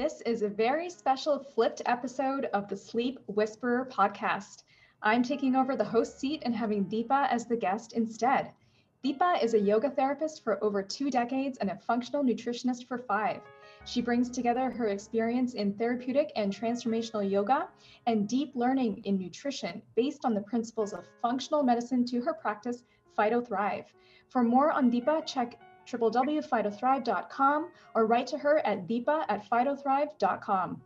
This is a very special flipped episode of the Sleep Whisperer podcast. I'm taking over the host seat and having Deepa as the guest instead. Deepa is a yoga therapist for over two decades and a functional nutritionist for five. She brings together her experience in therapeutic and transformational yoga and deep learning in nutrition based on the principles of functional medicine to her practice, PhytoThrive. For more on Deepa, check www.phytothrive.com or write to her at deepa at phytothrive.com.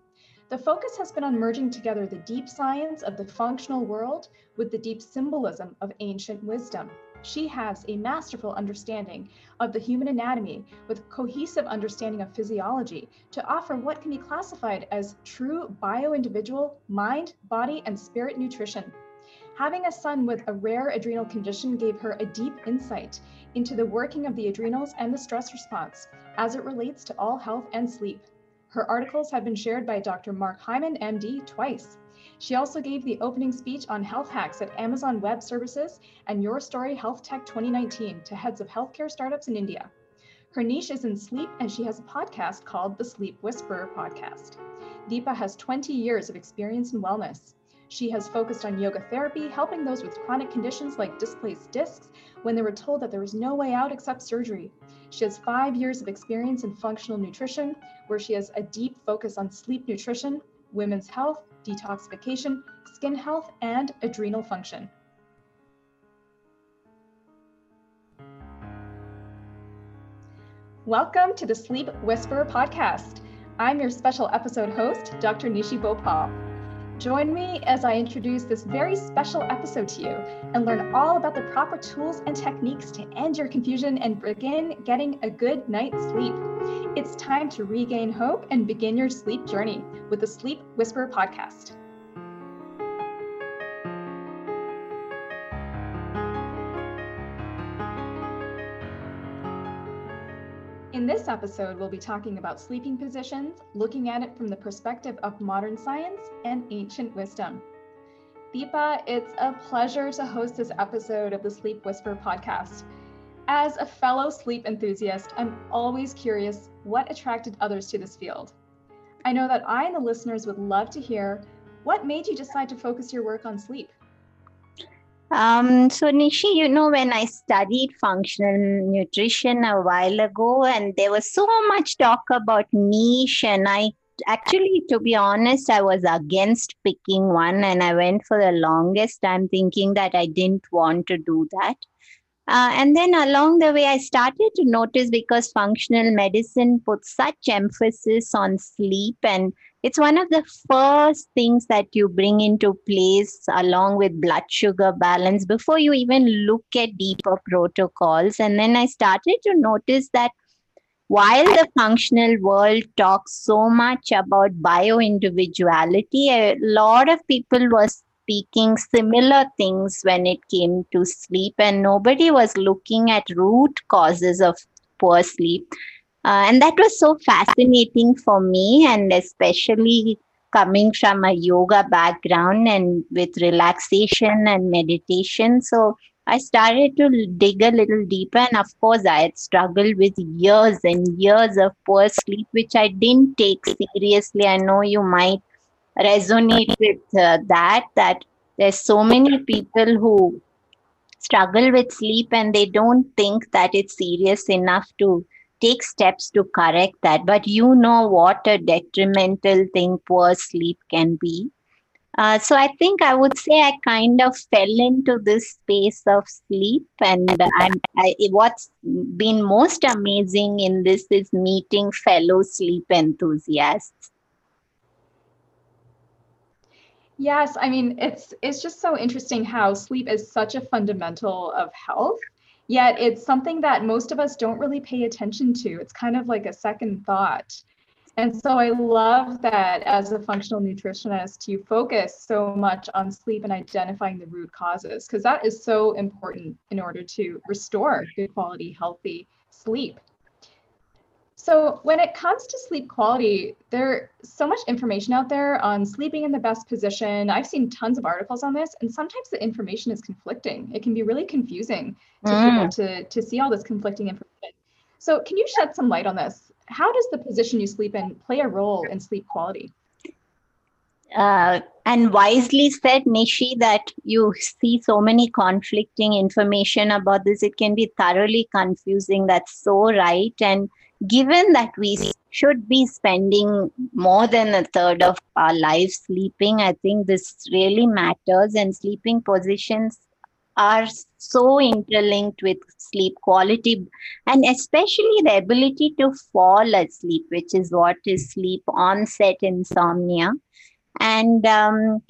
The focus has been on merging together the deep science of the functional world with the deep symbolism of ancient wisdom. She has a masterful understanding of the human anatomy with cohesive understanding of physiology to offer what can be classified as true bio-individual mind, body, and spirit nutrition. Having a son with a rare adrenal condition gave her a deep insight into the working of the adrenals and the stress response as it relates to all health and sleep. Her articles have been shared by Dr. Mark Hyman, MD, twice. She also gave the opening speech on health hacks at Amazon Web Services and YourStory Health Tech 2019 to heads of healthcare startups in India. Her niche is in sleep, and she has a podcast called the Sleep Whisperer Podcast. Deepa has 20 years of experience in wellness. She has focused on yoga therapy, helping those with chronic conditions like displaced discs when they were told that there was no way out except surgery. She has five years of experience in functional nutrition, where she has a deep focus on sleep nutrition, women's health, detoxification, skin health, and adrenal function. Welcome to the Sleep Whisperer podcast. I'm your special episode host, Dr. Nishi Bhopal. Join me as I introduce this very special episode to you and learn all about the proper tools and techniques to end your confusion and begin getting a good night's sleep. It's time to regain hope and begin your sleep journey with the Sleep Whisperer podcast. In this episode, we'll be talking about sleeping positions, looking at it from the perspective of modern science and ancient wisdom. Deepa, it's a pleasure to host this episode of the Sleep Whisperer podcast. As a fellow sleep enthusiast, I'm always curious what attracted others to this field. I know that I and the listeners would love to hear what made you decide to focus your work on sleep. Um, so Nishi, you know, when I studied functional nutrition a while ago, and there was so much talk about niche, and I actually, to be honest, I was against picking one, and I went for the longest time thinking that I didn't want to do that. Uh, and then along the way, I started to notice because functional medicine puts such emphasis on sleep and it's one of the first things that you bring into place along with blood sugar balance before you even look at deeper protocols. And then I started to notice that while the functional world talks so much about bio individuality, a lot of people were speaking similar things when it came to sleep, and nobody was looking at root causes of poor sleep. Uh, and that was so fascinating for me, and especially coming from a yoga background and with relaxation and meditation. So I started to dig a little deeper, and of course, I had struggled with years and years of poor sleep, which I didn't take seriously. I know you might resonate with uh, that, that there's so many people who struggle with sleep and they don't think that it's serious enough to take steps to correct that. But you know what a detrimental thing poor sleep can be. Uh, so I think I would say I kind of fell into this space of sleep, and I, what's been most amazing in this is meeting fellow sleep enthusiasts. Yes, I mean it's it's just so interesting how sleep is such a fundamental of health yet it's something that most of us don't really pay attention to. It's kind of like a second thought. And so I love that as a functional nutritionist, you focus so much on sleep and identifying the root causes, because that is so important in order to restore good quality, healthy sleep. So when it comes to sleep quality, there's so much information out there on sleeping in the best position. I've seen tons of articles on this, and sometimes the information is conflicting. It can be really confusing to mm. people to, to see all this conflicting information. So can you shed some light on this? how does the position you sleep in play a role in sleep quality? Uh, and wisely said, Nishi, that you see so many conflicting information about this. It can be thoroughly confusing. That's so right. And given that we should be spending more than a third of our life sleeping, I think this really matters. And sleeping positions are so interlinked with sleep quality and especially the ability to fall asleep, which is what is sleep onset insomnia. And um,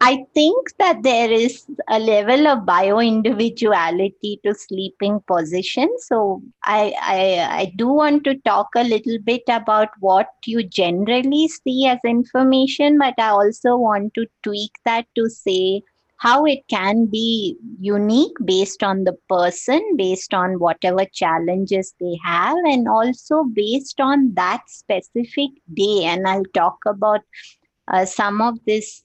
I think that there is a level of bio individuality to sleeping position. So I, I, I do want to talk a little bit about what you generally see as information, but I also want to tweak that to say how it can be unique based on the person, based on whatever challenges they have, and also based on that specific day. And I'll talk about uh, some of this.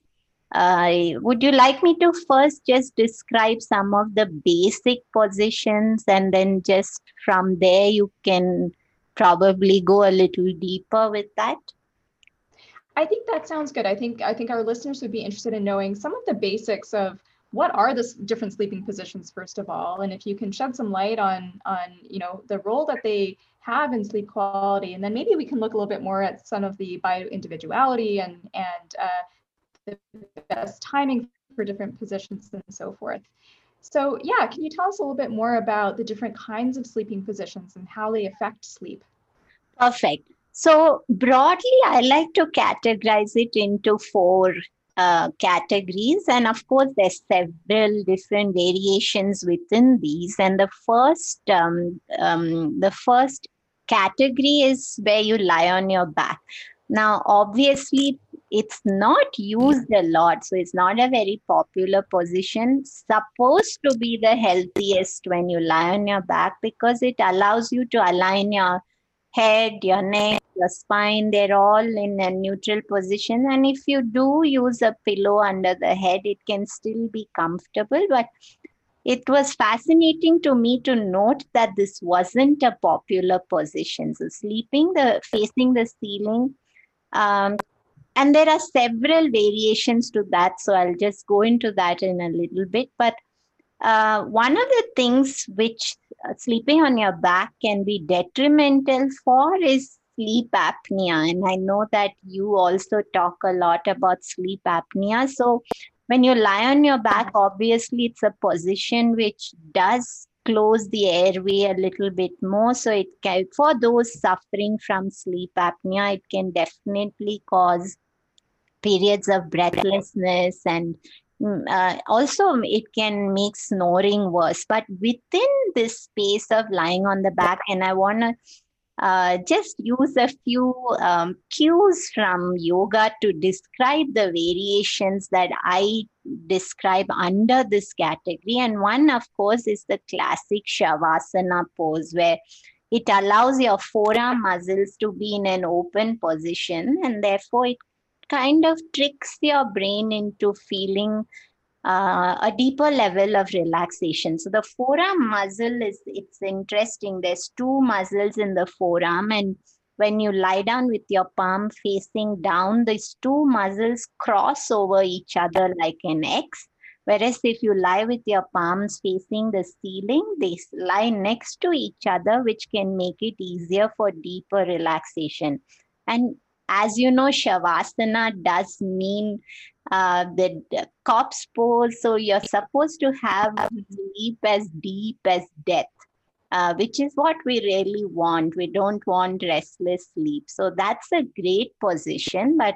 Uh, would you like me to first just describe some of the basic positions and then just from there you can probably go a little deeper with that? I think that sounds good. I think I think our listeners would be interested in knowing some of the basics of what are the different sleeping positions first of all, and if you can shed some light on on you know the role that they have in sleep quality, and then maybe we can look a little bit more at some of the bio individuality and and uh, the best timing for different positions and so forth. So yeah, can you tell us a little bit more about the different kinds of sleeping positions and how they affect sleep? Perfect. So broadly, I like to categorize it into four uh, categories, and of course, there's several different variations within these. And the first, um, um, the first category is where you lie on your back. Now, obviously, it's not used a lot, so it's not a very popular position. Supposed to be the healthiest when you lie on your back because it allows you to align your head, your neck, your spine, they're all in a neutral position. And if you do use a pillow under the head, it can still be comfortable. But it was fascinating to me to note that this wasn't a popular position. So sleeping the facing the ceiling. Um, and there are several variations to that. So I'll just go into that in a little bit. But uh, one of the things which uh, sleeping on your back can be detrimental for is sleep apnea. And I know that you also talk a lot about sleep apnea. So when you lie on your back, obviously it's a position which does close the airway a little bit more. So it can, for those suffering from sleep apnea, it can definitely cause periods of breathlessness and Mm, uh, also it can make snoring worse but within this space of lying on the back and i want to uh, just use a few um, cues from yoga to describe the variations that I describe under this category. And one, of course, is the classic Shavasana pose, where it allows your forearm muscles to be in an open position, and therefore it kind of tricks your brain into feeling uh, a deeper level of relaxation. So the forearm muscle is it's interesting. There's two muscles in the forearm, and when you lie down with your palm facing down, these two muscles cross over each other like an X. Whereas if you lie with your palms facing the ceiling, they lie next to each other, which can make it easier for deeper relaxation. And as you know, Shavasana does mean uh, the, corpse pose. So you're supposed to have sleep as deep as death. Uh, which is what we really want. We don't want restless sleep. So that's a great position. But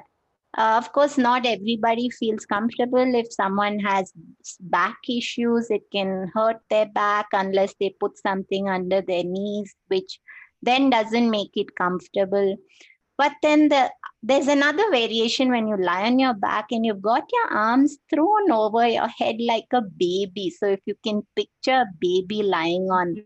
uh, of course, not everybody feels comfortable. If someone has back issues, it can hurt their back unless they put something under their knees, which then doesn't make it comfortable. But then the there's another variation when you lie on your back and you've got your arms thrown over your head like a baby. So if you can picture a baby lying on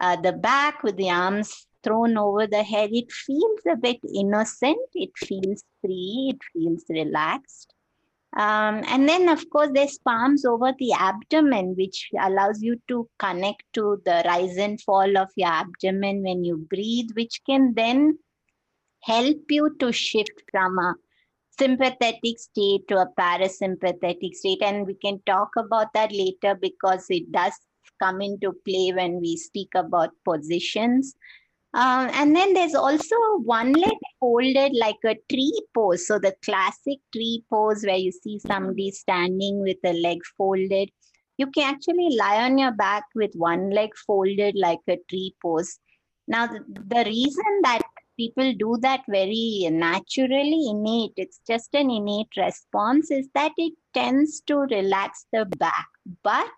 uh, the back with the arms thrown over the head, it feels a bit innocent. It feels free. It feels relaxed. Um, and then, of course, there's palms over the abdomen, which allows you to connect to the rise and fall of your abdomen when you breathe, which can then help you to shift from a sympathetic state to a parasympathetic state. And we can talk about that later because it does come into play when we speak about positions. Uh, and then there's also one leg folded like a tree pose. So the classic tree pose where you see somebody standing with a leg folded. You can actually lie on your back with one leg folded like a tree pose. Now, the reason that people do that very naturally, innate, it's just an innate response, is that it tends to relax the back. But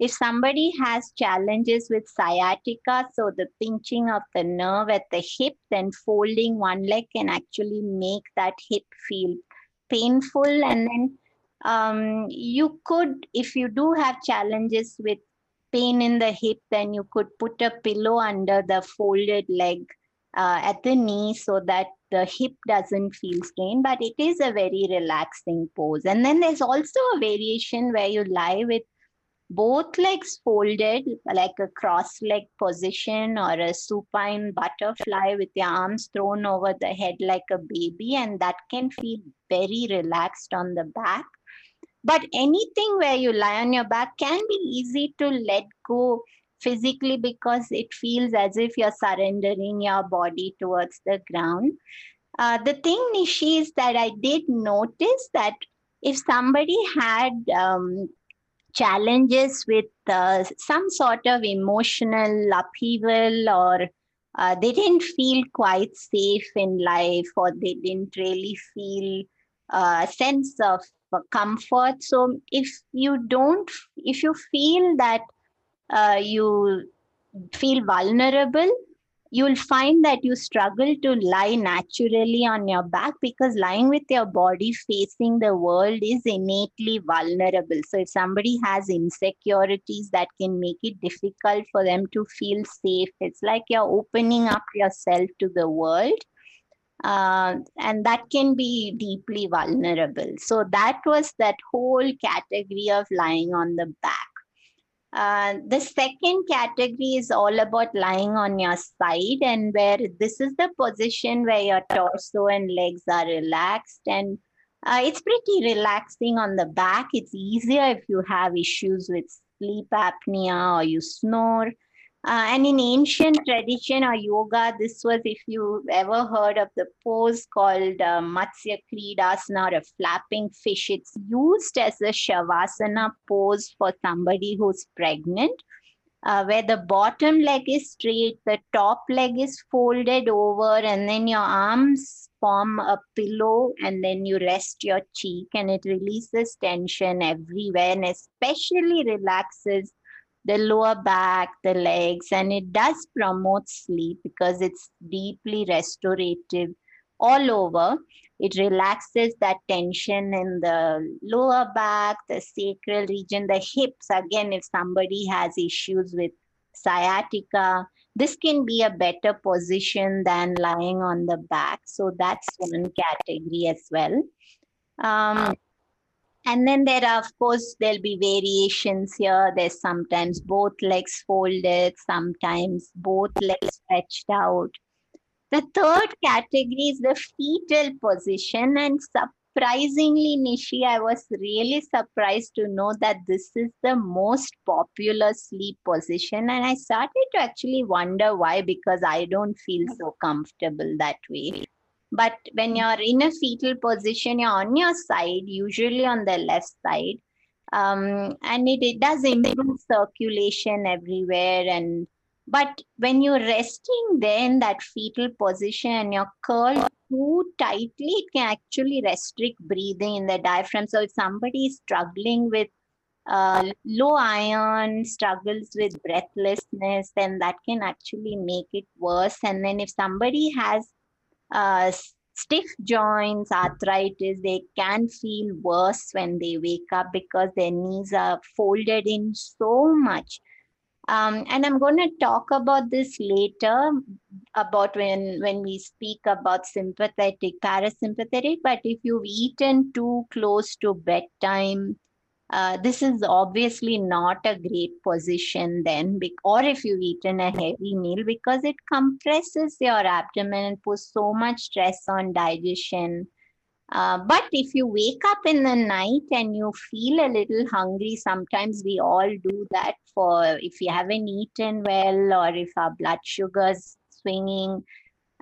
if somebody has challenges with sciatica, so the pinching of the nerve at the hip, then folding one leg can actually make that hip feel painful. And then um, you could, if you do have challenges with pain in the hip, then you could put a pillow under the folded leg uh, at the knee so that the hip doesn't feel strained, but it is a very relaxing pose. And then there's also a variation where you lie with both legs folded like a cross leg position or a supine butterfly with your arms thrown over the head like a baby and that can feel very relaxed on the back but anything where you lie on your back can be easy to let go physically because it feels as if you're surrendering your body towards the ground. Uh, the thing nishi is that i did notice that if somebody had um, challenges with uh, some sort of emotional upheaval or uh, they didn't feel quite safe in life or they didn't really feel uh, a sense of comfort. So if you don't if you feel that uh, you feel vulnerable you'll find that you struggle to lie naturally on your back because lying with your body facing the world is innately vulnerable. So, if somebody has insecurities that can make it difficult for them to feel safe, it's like you're opening up yourself to the world. Uh, and that can be deeply vulnerable. So, that was that whole category of lying on the back. Uh, the second category is all about lying on your side, and where this is the position where your torso and legs are relaxed, and uh, it's pretty relaxing on the back. It's easier if you have issues with sleep apnea or you snore. Uh, and in ancient tradition or yoga, this was, if you ever heard of the pose called uh, Matsya Kridasana or a flapping fish, it's used as a Shavasana pose for somebody who's pregnant, uh, where the bottom leg is straight, the top leg is folded over, and then your arms form a pillow, and then you rest your cheek, and it releases tension everywhere and especially relaxes the lower back, the legs, and it does promote sleep because it's deeply restorative all over. It relaxes that tension in the lower back, the sacral region, the hips. Again, if somebody has issues with sciatica, this can be a better position than lying on the back. So that's one category as well. Um, and then there are, of course, there'll be variations here. There's sometimes both legs folded, sometimes both legs stretched out. The third category is the fetal position. And surprisingly, Nishi, I was really surprised to know that this is the most popular sleep position. And I started to actually wonder why, because I don't feel so comfortable that way. But when you're in a fetal position, you're on your side, usually on the left side. Um, and it, it does improve circulation everywhere. And but when you're resting there in that fetal position and you're curled too tightly, it can actually restrict breathing in the diaphragm. So if somebody is struggling with uh, low iron, struggles with breathlessness, then that can actually make it worse. And then if somebody has uh, stiff joints, arthritis, they can feel worse when they wake up because their knees are folded in so much. Um, and I'm going to talk about this later about when when we speak about sympathetic, parasympathetic. But if you've eaten too close to bedtime, uh, this is obviously not a great position then, or if you've eaten a heavy meal, because it compresses your abdomen and puts so much stress on digestion uh, but if you wake up in the night and you feel a little hungry, sometimes we all do that for if you haven't eaten well or if our blood sugar's swinging.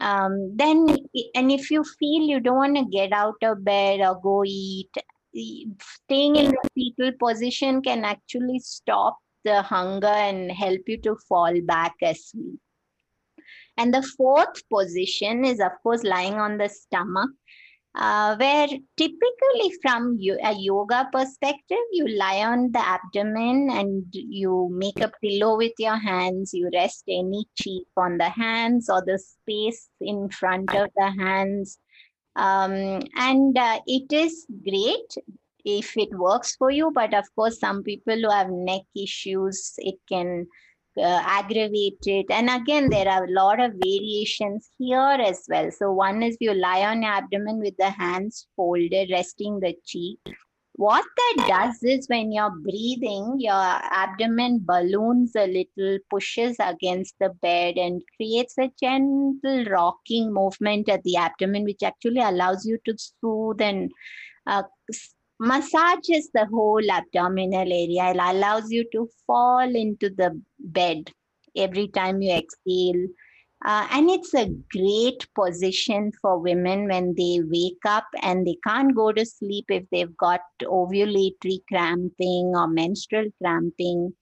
Um, then, and if you feel you don't want to get out of bed or go eat, staying in the fetal position can actually stop the hunger and help you to fall back asleep. And the fourth position is, of course, lying on the stomach uh, where typically from a yoga perspective, you lie on the abdomen and you make a pillow with your hands. You rest any cheek on the hands or the space in front of the hands. Um, and uh, it is great if it works for you, but of course, some people who have neck issues, it can uh, it. And again, there are a lot of variations here as well. So one is you lie on your abdomen with the hands folded, resting the cheek. What that does is when you're breathing, your abdomen balloons a little, pushes against the bed, and creates a gentle rocking movement at the abdomen, which actually allows you to soothe and uh, massages the whole abdominal area. It allows you to fall into the bed every time you exhale. Uh, and it's a great position for women when they wake up and they can't go to sleep if they've got ovulatory cramping or menstrual cramping.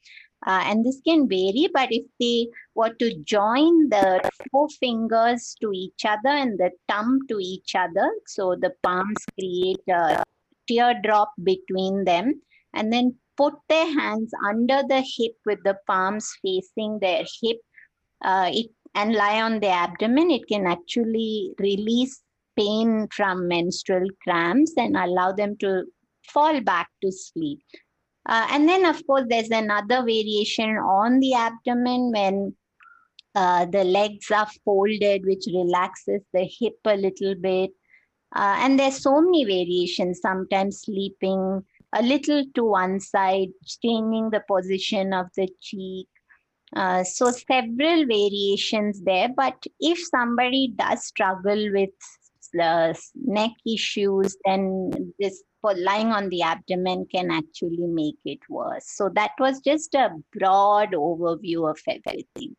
Uh, and this can vary, but if they were to join the four fingers to each other and the thumb to each other, so the palms create a teardrop between them and then put their hands under the hip with the palms facing their hip uh, it, and lie on the abdomen it can actually release pain from menstrual cramps and allow them to fall back to sleep uh, and then of course there's another variation on the abdomen when uh, the legs are folded which relaxes the hip a little bit uh, and there's so many variations, sometimes sleeping a little to one side, changing the position of the cheek. Uh, so several variations there, but if somebody does struggle with uh, neck issues, then this for lying on the abdomen can actually make it worse. So that was just a broad overview of everything.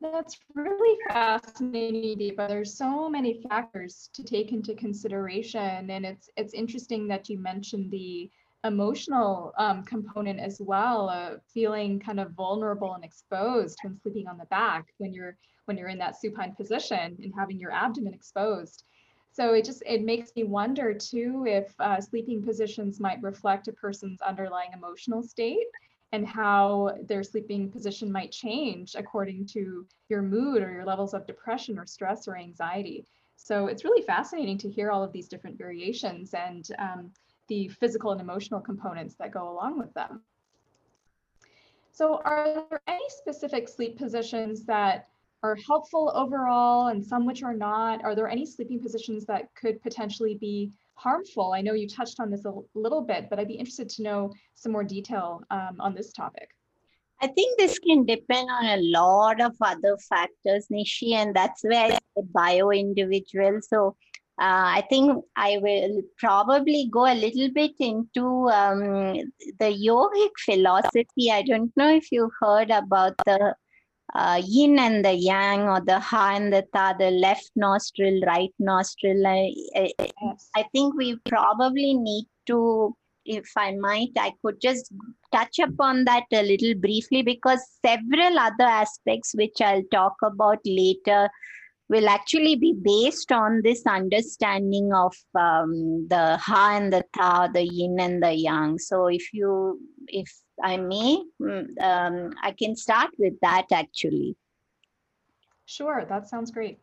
That's really fascinating, Deepa. There's so many factors to take into consideration, and it's it's interesting that you mentioned the emotional um, component as well, uh, feeling kind of vulnerable and exposed when sleeping on the back when you're when you're in that supine position and having your abdomen exposed. So it just it makes me wonder too if uh, sleeping positions might reflect a person's underlying emotional state and how their sleeping position might change according to your mood or your levels of depression or stress or anxiety. So it's really fascinating to hear all of these different variations and um, the physical and emotional components that go along with them. So are there any specific sleep positions that are helpful overall and some which are not? Are there any sleeping positions that could potentially be harmful? I know you touched on this a little bit, but I'd be interested to know some more detail um, on this topic. I think this can depend on a lot of other factors, Nishi, and that's where I bio individual. So uh, I think I will probably go a little bit into um, the yogic philosophy. I don't know if you've heard about the uh, yin and the yang or the ha and the tha, the left nostril, right nostril. I, I, I think we probably need to, if I might, I could just touch upon that a little briefly because several other aspects, which I'll talk about later, will actually be based on this understanding of um, the ha and the tha, the yin and the yang. So if you, if I may, mm, um, I can start with that actually. Sure, that sounds great.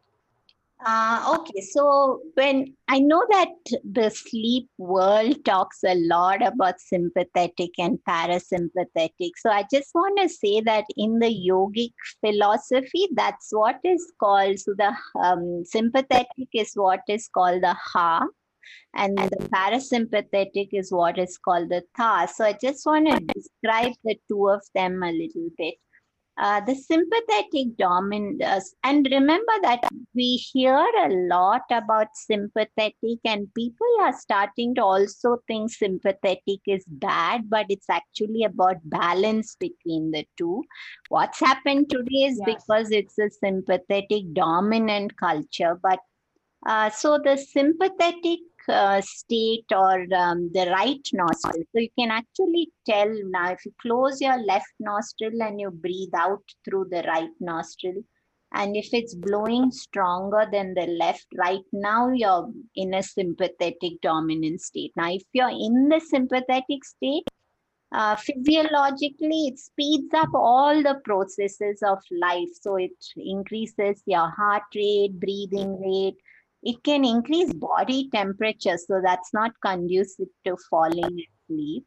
Uh, okay, so when I know that the sleep world talks a lot about sympathetic and parasympathetic, so I just want to say that in the yogic philosophy, that's what is called. So the um, sympathetic is what is called the ha, and the parasympathetic is what is called the tha. So I just want to describe the two of them a little bit. Uh, the sympathetic dominance, uh, and remember that we hear a lot about sympathetic, and people are starting to also think sympathetic is bad, but it's actually about balance between the two. What's happened today is yes. because it's a sympathetic dominant culture, but uh, so the sympathetic uh, state or um, the right nostril. So you can actually tell now if you close your left nostril and you breathe out through the right nostril. And if it's blowing stronger than the left, right now you're in a sympathetic dominant state. Now, if you're in the sympathetic state, uh, physiologically, it speeds up all the processes of life. So it increases your heart rate, breathing rate, it can increase body temperature, so that's not conducive to falling asleep.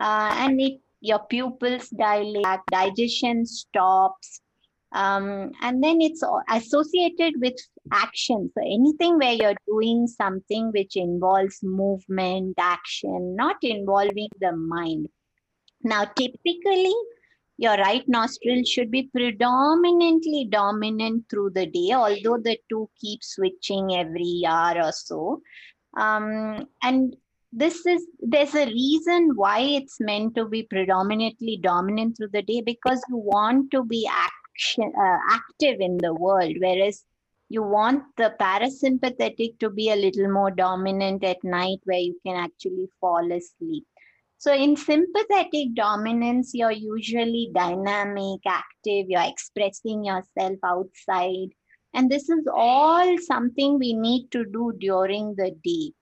Uh, and it, your pupils dilate, digestion stops, um, and then it's associated with action. So anything where you're doing something which involves movement, action, not involving the mind. Now, typically, your right nostril should be predominantly dominant through the day, although the two keep switching every hour or so. Um, and this is there's a reason why it's meant to be predominantly dominant through the day because you want to be action uh, active in the world whereas you want the parasympathetic to be a little more dominant at night where you can actually fall asleep so in sympathetic dominance, you're usually dynamic, active, you're expressing yourself outside. And this is all something we need to do during the day.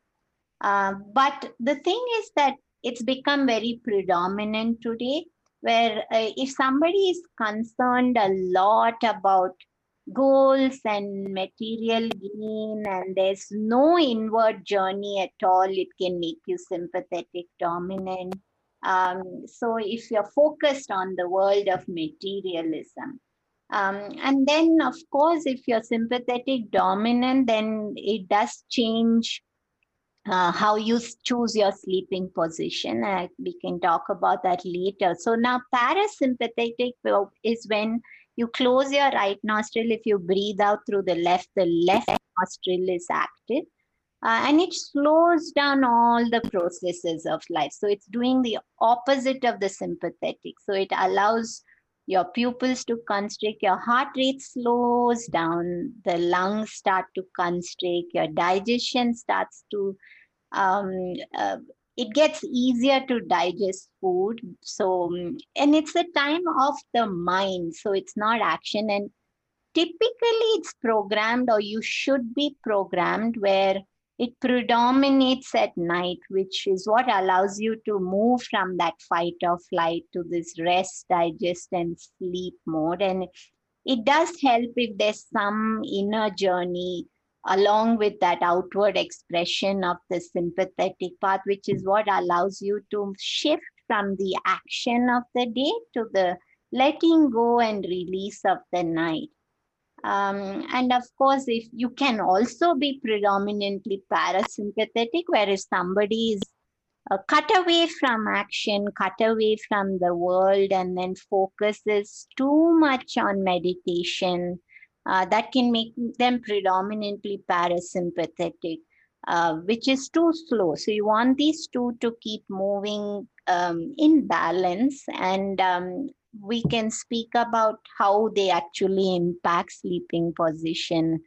Uh, but the thing is that it's become very predominant today, where uh, if somebody is concerned a lot about goals and material gain, and there's no inward journey at all. It can make you sympathetic, dominant. Um, so if you're focused on the world of materialism, um, and then, of course, if you're sympathetic dominant, then it does change uh, how you choose your sleeping position. Uh, we can talk about that later. So now parasympathetic is when you close your right nostril. If you breathe out through the left, the left nostril is active. Uh, and it slows down all the processes of life. So it's doing the opposite of the sympathetic. So it allows your pupils to constrict, your heart rate slows down, the lungs start to constrict, your digestion starts to um, uh, it gets easier to digest food. So and it's a time of the mind so it's not action. And typically it's programmed or you should be programmed where it predominates at night which is what allows you to move from that fight or flight to this rest digest and sleep mode. And it does help if there's some inner journey along with that outward expression of the sympathetic part, which is what allows you to shift from the action of the day to the letting go and release of the night. Um, and of course, if you can also be predominantly parasympathetic, whereas somebody is uh, cut away from action, cut away from the world, and then focuses too much on meditation, uh, that can make them predominantly parasympathetic, uh, which is too slow. So you want these two to keep moving um, in balance and um, we can speak about how they actually impact sleeping position.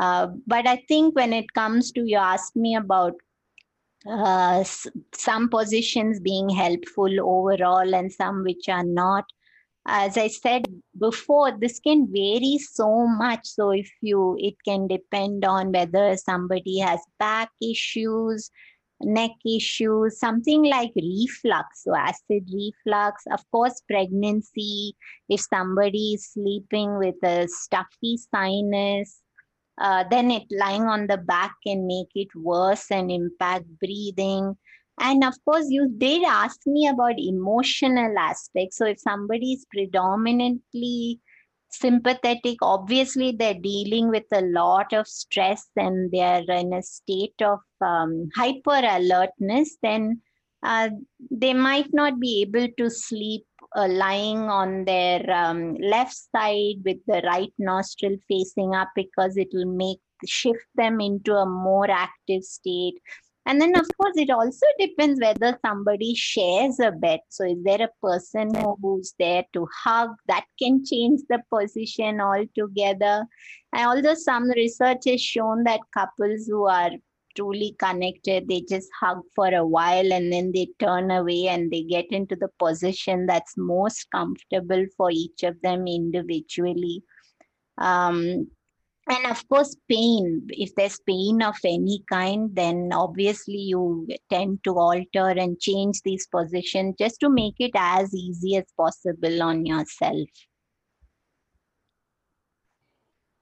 Uh, but I think when it comes to you ask me about uh, some positions being helpful overall and some which are not, as i said before this can vary so much. So if you it can depend on whether somebody has back issues neck issues something like reflux. So acid reflux of course pregnancy if somebody is sleeping with a stuffy sinus uh, then it lying on the back can make it worse and impact breathing and of course you did ask me about emotional aspects. So if somebody is predominantly sympathetic obviously they're dealing with a lot of stress and they're in a state of um, hyper alertness then uh, they might not be able to sleep uh, lying on their um, left side with the right nostril facing up because it will make shift them into a more active state and then, of course, it also depends whether somebody shares a bed. So, is there a person who's there to hug? That can change the position altogether. And although some research has shown that couples who are truly connected, they just hug for a while and then they turn away and they get into the position that's most comfortable for each of them individually. Um, and of course pain. If there's pain of any kind then obviously you tend to alter and change these positions just to make it as easy as possible on yourself.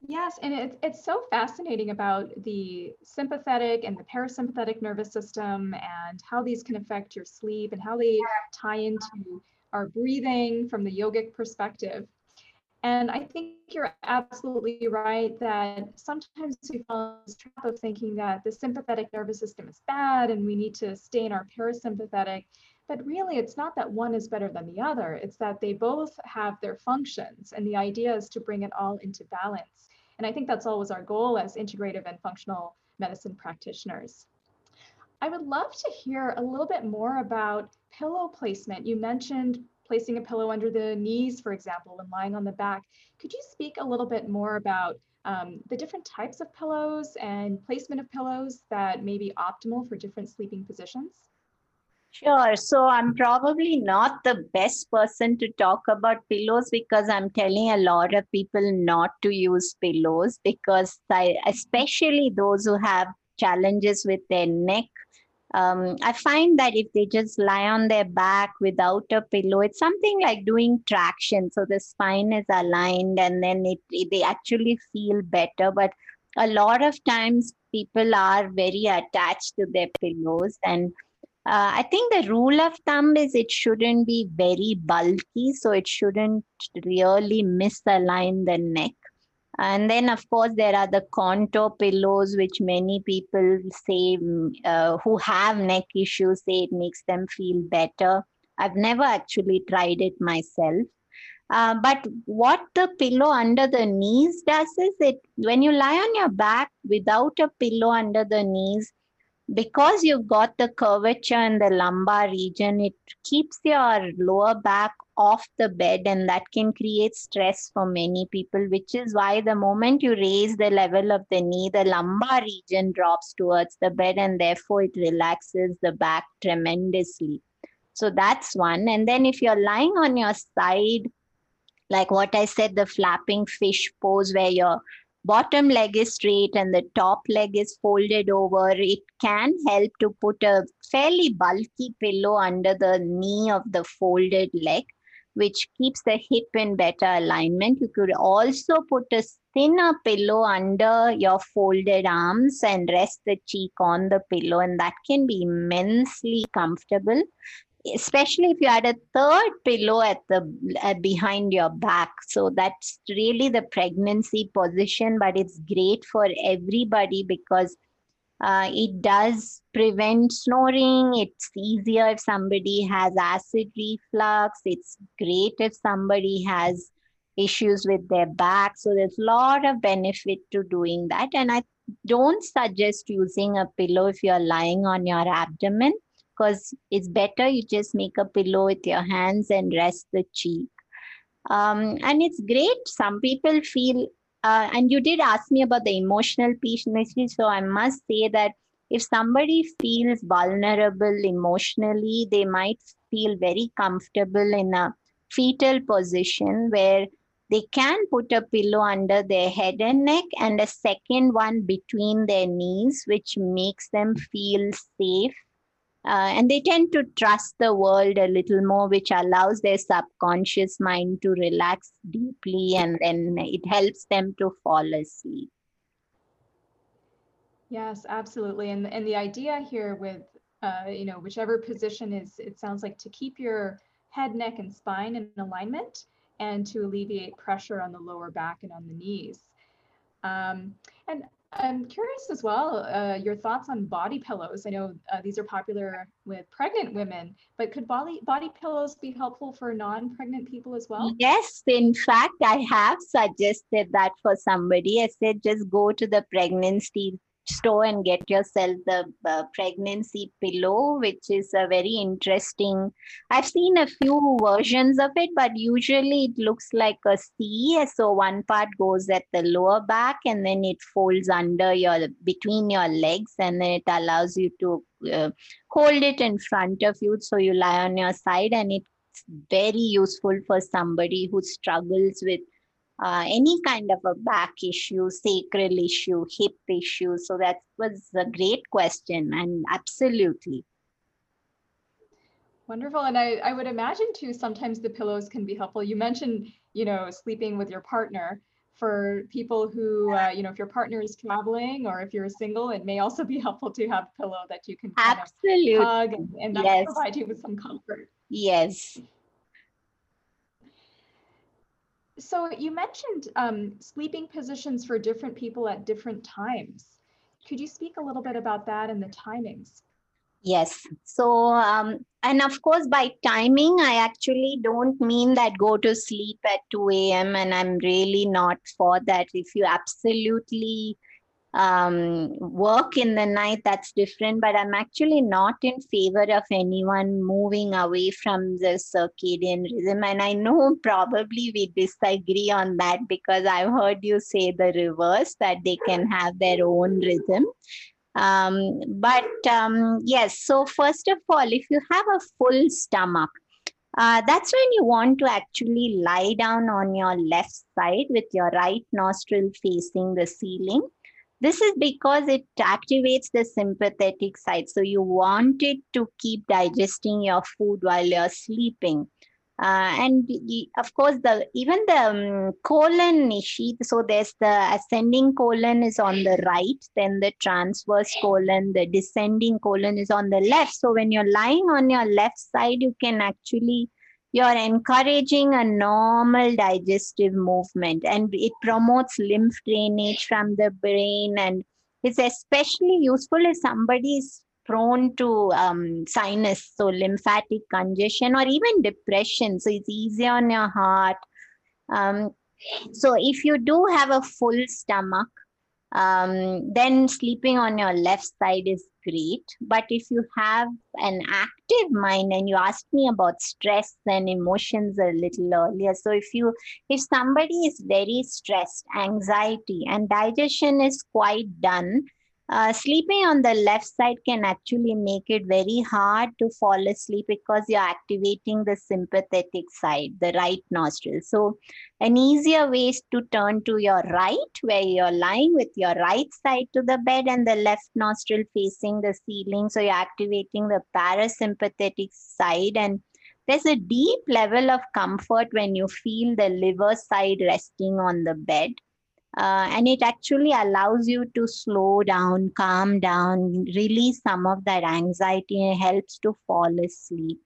Yes, and it's it's so fascinating about the sympathetic and the parasympathetic nervous system and how these can affect your sleep and how they tie into our breathing from the yogic perspective. And I think you're absolutely right that sometimes we fall in this trap of thinking that the sympathetic nervous system is bad and we need to stay in our parasympathetic. But really, it's not that one is better than the other. It's that they both have their functions. And the idea is to bring it all into balance. And I think that's always our goal as integrative and functional medicine practitioners. I would love to hear a little bit more about pillow placement. You mentioned placing a pillow under the knees, for example, and lying on the back. Could you speak a little bit more about um, the different types of pillows and placement of pillows that may be optimal for different sleeping positions? Sure. So I'm probably not the best person to talk about pillows because I'm telling a lot of people not to use pillows because especially those who have challenges with their neck um, I find that if they just lie on their back without a pillow, it's something like doing traction. So the spine is aligned and then it, it, they actually feel better. But a lot of times people are very attached to their pillows. And uh, I think the rule of thumb is it shouldn't be very bulky. So it shouldn't really misalign the neck. And then, of course, there are the contour pillows, which many people say uh, who have neck issues say it makes them feel better. I've never actually tried it myself. Uh, but what the pillow under the knees does is it when you lie on your back without a pillow under the knees, because you've got the curvature in the lumbar region, it keeps your lower back off the bed, and that can create stress for many people, which is why the moment you raise the level of the knee, the lumbar region drops towards the bed, and therefore it relaxes the back tremendously. So that's one. And then if you're lying on your side, like what I said, the flapping fish pose, where your bottom leg is straight and the top leg is folded over, it can help to put a fairly bulky pillow under the knee of the folded leg, which keeps the hip in better alignment. You could also put a thinner pillow under your folded arms and rest the cheek on the pillow, and that can be immensely comfortable especially if you add a third pillow at the at behind your back. So that's really the pregnancy position but it's great for everybody because uh, it does prevent snoring. It's easier if somebody has acid reflux. It's great if somebody has issues with their back. So there's a lot of benefit to doing that. And i don't suggest using a pillow if you're lying on your abdomen because it's better you just make a pillow with your hands and rest the cheek. Um, and it's great. Some people feel, uh, and you did ask me about the emotional piece, so I must say that if somebody feels vulnerable emotionally, they might feel very comfortable in a fetal position where they can put a pillow under their head and neck and a second one between their knees, which makes them feel safe uh, and they tend to trust the world a little more, which allows their subconscious mind to relax deeply and then it helps them to fall asleep. Yes, absolutely. And and the idea here with uh, you know whichever position is, it sounds like to keep your head, neck, and spine in alignment, and to alleviate pressure on the lower back and on the knees. Um, and I'm curious as well, uh, your thoughts on body pillows. I know uh, these are popular with pregnant women, but could body, body pillows be helpful for non-pregnant people as well? Yes, in fact, I have suggested that for somebody. I said just go to the pregnancy store and get yourself the uh, pregnancy pillow, which is a very interesting. I've seen a few versions of it, but usually it looks like a C. So one part goes at the lower back and then it folds under your between your legs, and then it allows you to uh, hold it in front of you. So you lie on your side, and it's very useful for somebody who struggles with uh, any kind of a back issue, sacral issue, hip issue. So that was a great question, and absolutely. Wonderful. And I, I would imagine too, sometimes the pillows can be helpful. You mentioned, you know, sleeping with your partner. For people who, uh, you know, if your partner is traveling or if you're single, it may also be helpful to have a pillow that you can Absolutely. hug and, and that yes. provide you with some comfort. Yes. So you mentioned um, sleeping positions for different people at different times. Could you speak a little bit about that and the timings? Yes. So, um, and of course, by timing, I actually don't mean that go to sleep at 2 a.m. And I'm really not for that. If you absolutely um, work in the night, that's different. But I'm actually not in favor of anyone moving away from the circadian rhythm. And I know probably we disagree on that because I've heard you say the reverse that they can have their own rhythm. Um, but um, yes, so first of all, if you have a full stomach, uh, that's when you want to actually lie down on your left side with your right nostril facing the ceiling this is because it activates the sympathetic side. So you want it to keep digesting your food while you're sleeping. Uh, and of course, the even the um, colon sheath. So there's the ascending colon is on the right, then the transverse colon, the descending colon is on the left. So when you're lying on your left side, you can actually you're encouraging a normal digestive movement and it promotes lymph drainage from the brain and it's especially useful if somebody is prone to um, sinus so lymphatic congestion or even depression. So it's easy on your heart. Um, so if you do have a full stomach um, then sleeping on your left side is great. But if you have an active mind, and you asked me about stress and emotions a little earlier. So if you, if somebody is very stressed, anxiety, and digestion is quite done, uh, sleeping on the left side can actually make it very hard to fall asleep because you're activating the sympathetic side, the right nostril. So, an easier way is to turn to your right, where you're lying with your right side to the bed and the left nostril facing the ceiling. So, you're activating the parasympathetic side. And there's a deep level of comfort when you feel the liver side resting on the bed uh, and it actually allows you to slow down, calm down, release some of that anxiety and helps to fall asleep.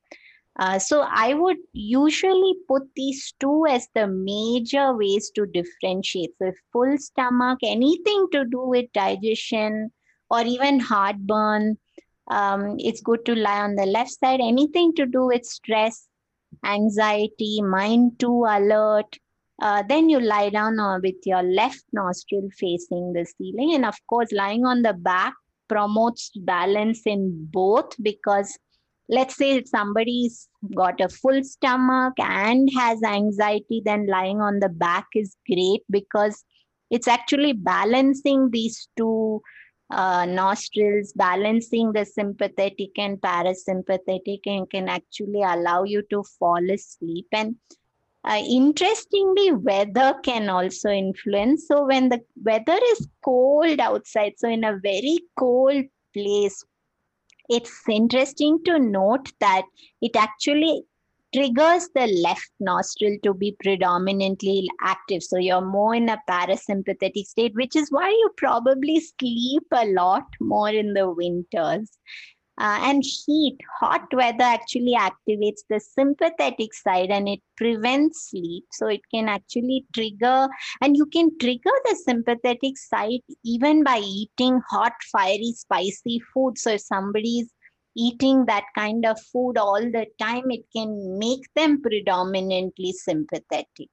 Uh, so I would usually put these two as the major ways to differentiate. So full stomach, anything to do with digestion or even heartburn, um, it's good to lie on the left side. Anything to do with stress, anxiety, mind too alert, uh, then you lie down uh, with your left nostril facing the ceiling. And of course, lying on the back promotes balance in both because let's say somebody's got a full stomach and has anxiety, then lying on the back is great because it's actually balancing these two uh, nostrils, balancing the sympathetic and parasympathetic, and can actually allow you to fall asleep. And uh, interestingly, weather can also influence. So, when the weather is cold outside, so in a very cold place, it's interesting to note that it actually triggers the left nostril to be predominantly active. So you're more in a parasympathetic state, which is why you probably sleep a lot more in the winters. Uh, and heat, hot weather actually activates the sympathetic side and it prevents sleep. So it can actually trigger, and you can trigger the sympathetic side even by eating hot, fiery, spicy food. So if somebody's eating that kind of food all the time, it can make them predominantly sympathetic.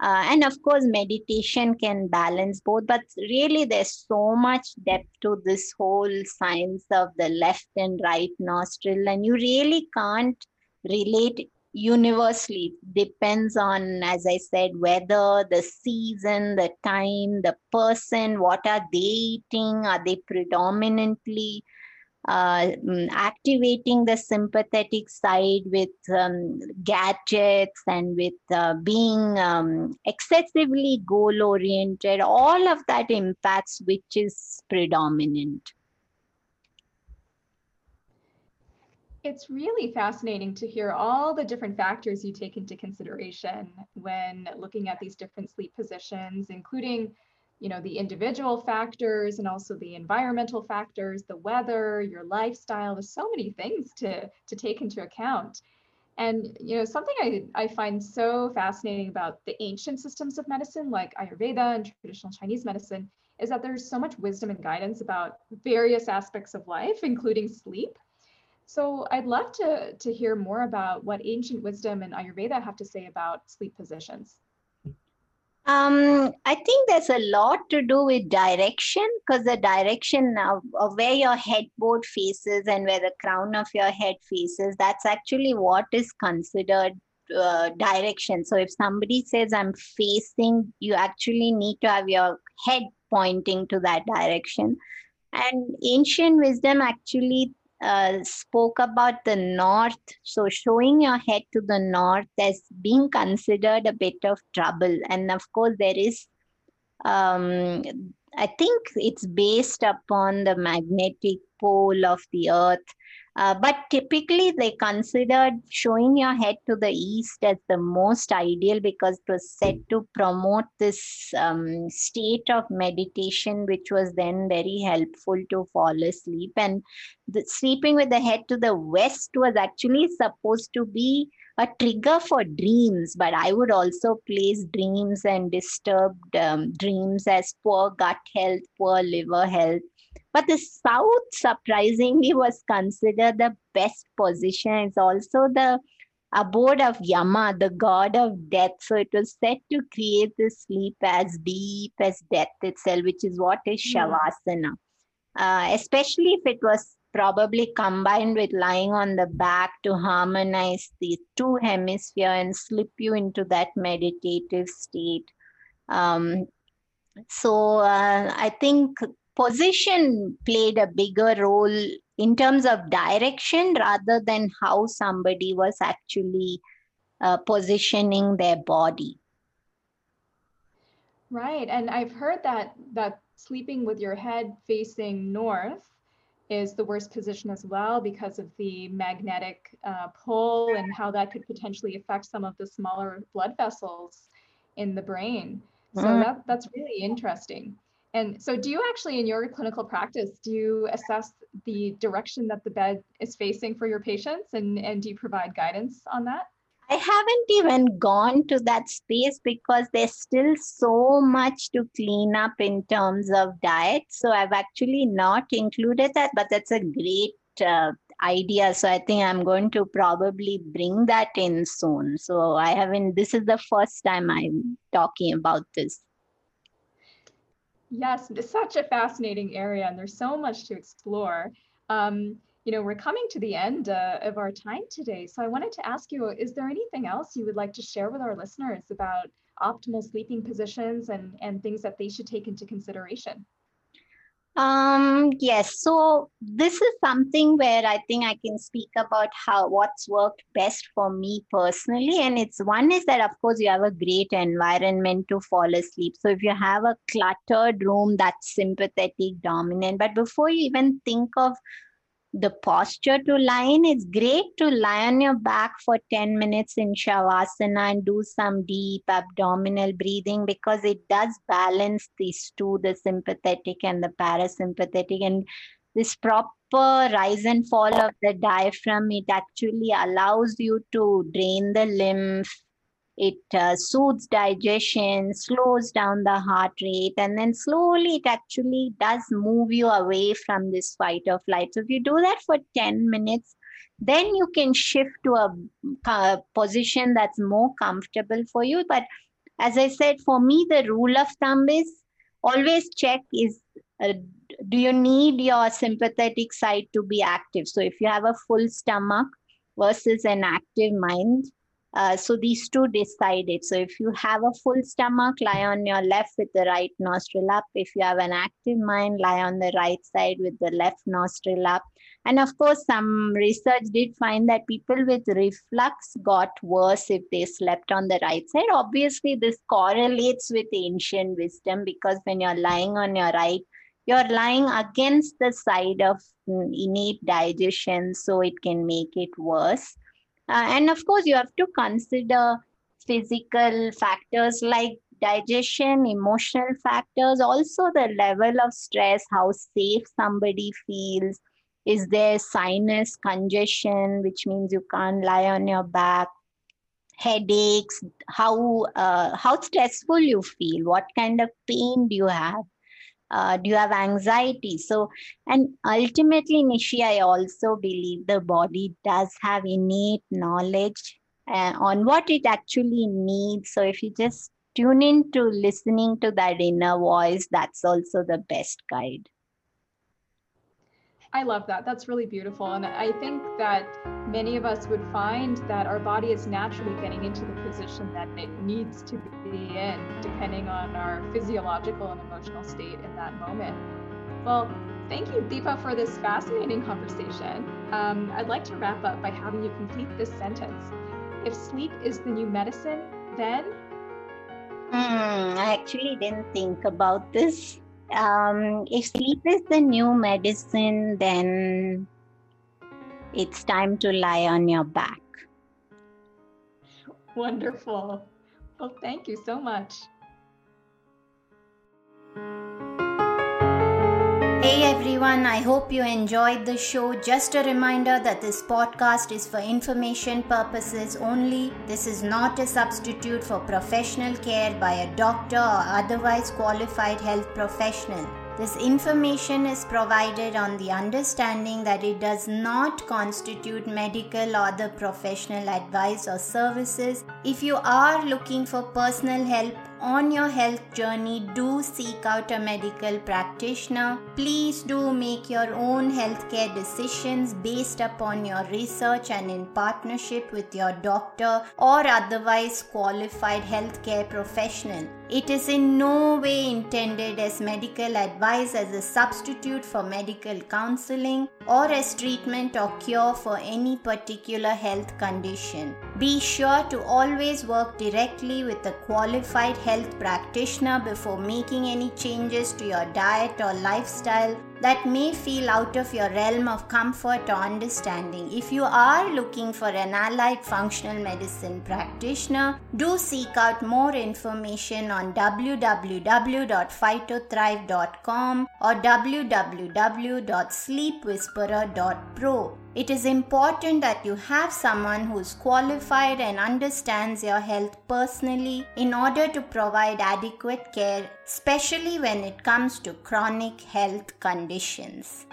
Uh, and of course, meditation can balance both, but really there's so much depth to this whole science of the left and right nostril, and you really can't relate universally. Depends on, as I said, weather, the season, the time, the person, what are they eating? Are they predominantly uh, mm, activating the sympathetic side with um, gadgets and with uh, being um, excessively goal oriented, all of that impacts which is predominant. It's really fascinating to hear all the different factors you take into consideration when looking at these different sleep positions, including you know, the individual factors and also the environmental factors, the weather, your lifestyle. There's so many things to, to take into account. And you know, something I, I find so fascinating about the ancient systems of medicine, like Ayurveda and traditional Chinese medicine, is that there's so much wisdom and guidance about various aspects of life, including sleep. So I'd love to, to hear more about what ancient wisdom and Ayurveda have to say about sleep positions. Um, I think there's a lot to do with direction because the direction of, of, where your headboard faces and where the crown of your head faces, that's actually what is considered uh, direction. So if somebody says I'm facing, you actually need to have your head pointing to that direction. And ancient wisdom actually uh, spoke about the north. So, showing your head to the north as being considered a bit of trouble. And of course, there is, um, I think it's based upon the magnetic pole of the earth uh, but typically, they considered showing your head to the east as the most ideal because it was said to promote this um, state of meditation, which was then very helpful to fall asleep. And the, sleeping with the head to the west was actually supposed to be a trigger for dreams, but I would also place dreams and disturbed um, dreams as poor gut health, poor liver health but the south, surprisingly, was considered the best position. It's also the abode of Yama, the god of death. So it was said to create the sleep as deep as death itself, which is what is hmm. Shavasana. Uh, especially if it was probably combined with lying on the back to harmonize the two hemisphere and slip you into that meditative state. Um, so uh, I think position played a bigger role in terms of direction rather than how somebody was actually uh, positioning their body. Right and i've heard that that sleeping with your head facing north is the worst position as well because of the magnetic uh, pull and how that could potentially affect some of the smaller blood vessels in the brain. So mm. that, that's really interesting and so do you actually in your clinical practice, do you assess the direction that the bed is facing for your patients and, and do you provide guidance on that? I haven't even gone to that space because there's still so much to clean up in terms of diet. So I've actually not included that, but that's a great uh, idea. So I think I'm going to probably bring that in soon. So I haven't, this is the first time I'm talking about this. Yes, it's such a fascinating area, and there's so much to explore. Um, you know, we're coming to the end uh, of our time today. So I wanted to ask you, is there anything else you would like to share with our listeners about optimal sleeping positions and, and things that they should take into consideration? Um, yes. So this is something where I think I can speak about how what's worked best for me personally. And it's one is that of course you have a great environment to fall asleep. So if you have a cluttered room that's sympathetic dominant, but before you even think of the posture to lie in. Great to lie on your back for 10 minutes in Shavasana and do some deep abdominal breathing because it does balance these two the sympathetic and the parasympathetic. And this proper rise and fall of the diaphragm, it actually allows you to drain the lymph it uh, soothes digestion, slows down the heart rate, and then slowly it actually does move you away from this fight or flight. So if you do that for 10 minutes, then you can shift to a, a position that's more comfortable for you. But as I said, for me, the rule of thumb is always check is uh, do you need your sympathetic side to be active? So if you have a full stomach versus an active mind, uh, so these two decided. So if you have a full stomach, lie on your left with the right nostril up. If you have an active mind, lie on the right side with the left nostril up. And of course, some research did find that people with reflux got worse if they slept on the right side. Obviously, this correlates with ancient wisdom because when you're lying on your right, you're lying against the side of mm, innate digestion, so it can make it worse. Uh, and of course, you have to consider physical factors like digestion, emotional factors, also the level of stress, how safe somebody feels. Is there sinus congestion, which means you can't lie on your back? Headaches, how uh, how stressful you feel, what kind of pain do you have? Uh, do you have anxiety so and ultimately nishi i also believe the body does have innate knowledge uh, on what it actually needs so if you just tune in to listening to that inner voice that's also the best guide I love that. That's really beautiful. And I think that many of us would find that our body is naturally getting into the position that it needs to be in, depending on our physiological and emotional state in that moment. Well, thank you, Deepa, for this fascinating conversation. Um, I'd like to wrap up by having you complete this sentence. If sleep is the new medicine, then? Hmm, I actually didn't think about this um, if sleep is the new medicine, then it's time to lie on your back. Wonderful. Well, thank you so much. Hey everyone, I hope you enjoyed the show. Just a reminder that this podcast is for information purposes only. This is not a substitute for professional care by a doctor or otherwise qualified health professional. This information is provided on the understanding that it does not constitute medical or other professional advice or services. If you are looking for personal help on your health journey, do seek out a medical practitioner. Please do make your own healthcare decisions based upon your research and in partnership with your doctor or otherwise qualified healthcare professional. It is in no way intended as medical advice as a substitute for medical counseling or as treatment or cure for any particular health condition. Be sure to always work directly with a qualified health practitioner before making any changes to your diet or lifestyle that may feel out of your realm of comfort or understanding. If you are looking for an allied functional medicine practitioner, do seek out more information on www.phytothrive.com or www.sleepwhisperer.pro. It is important that you have someone who is qualified and understands your health personally in order to provide adequate care, especially when it comes to chronic health conditions.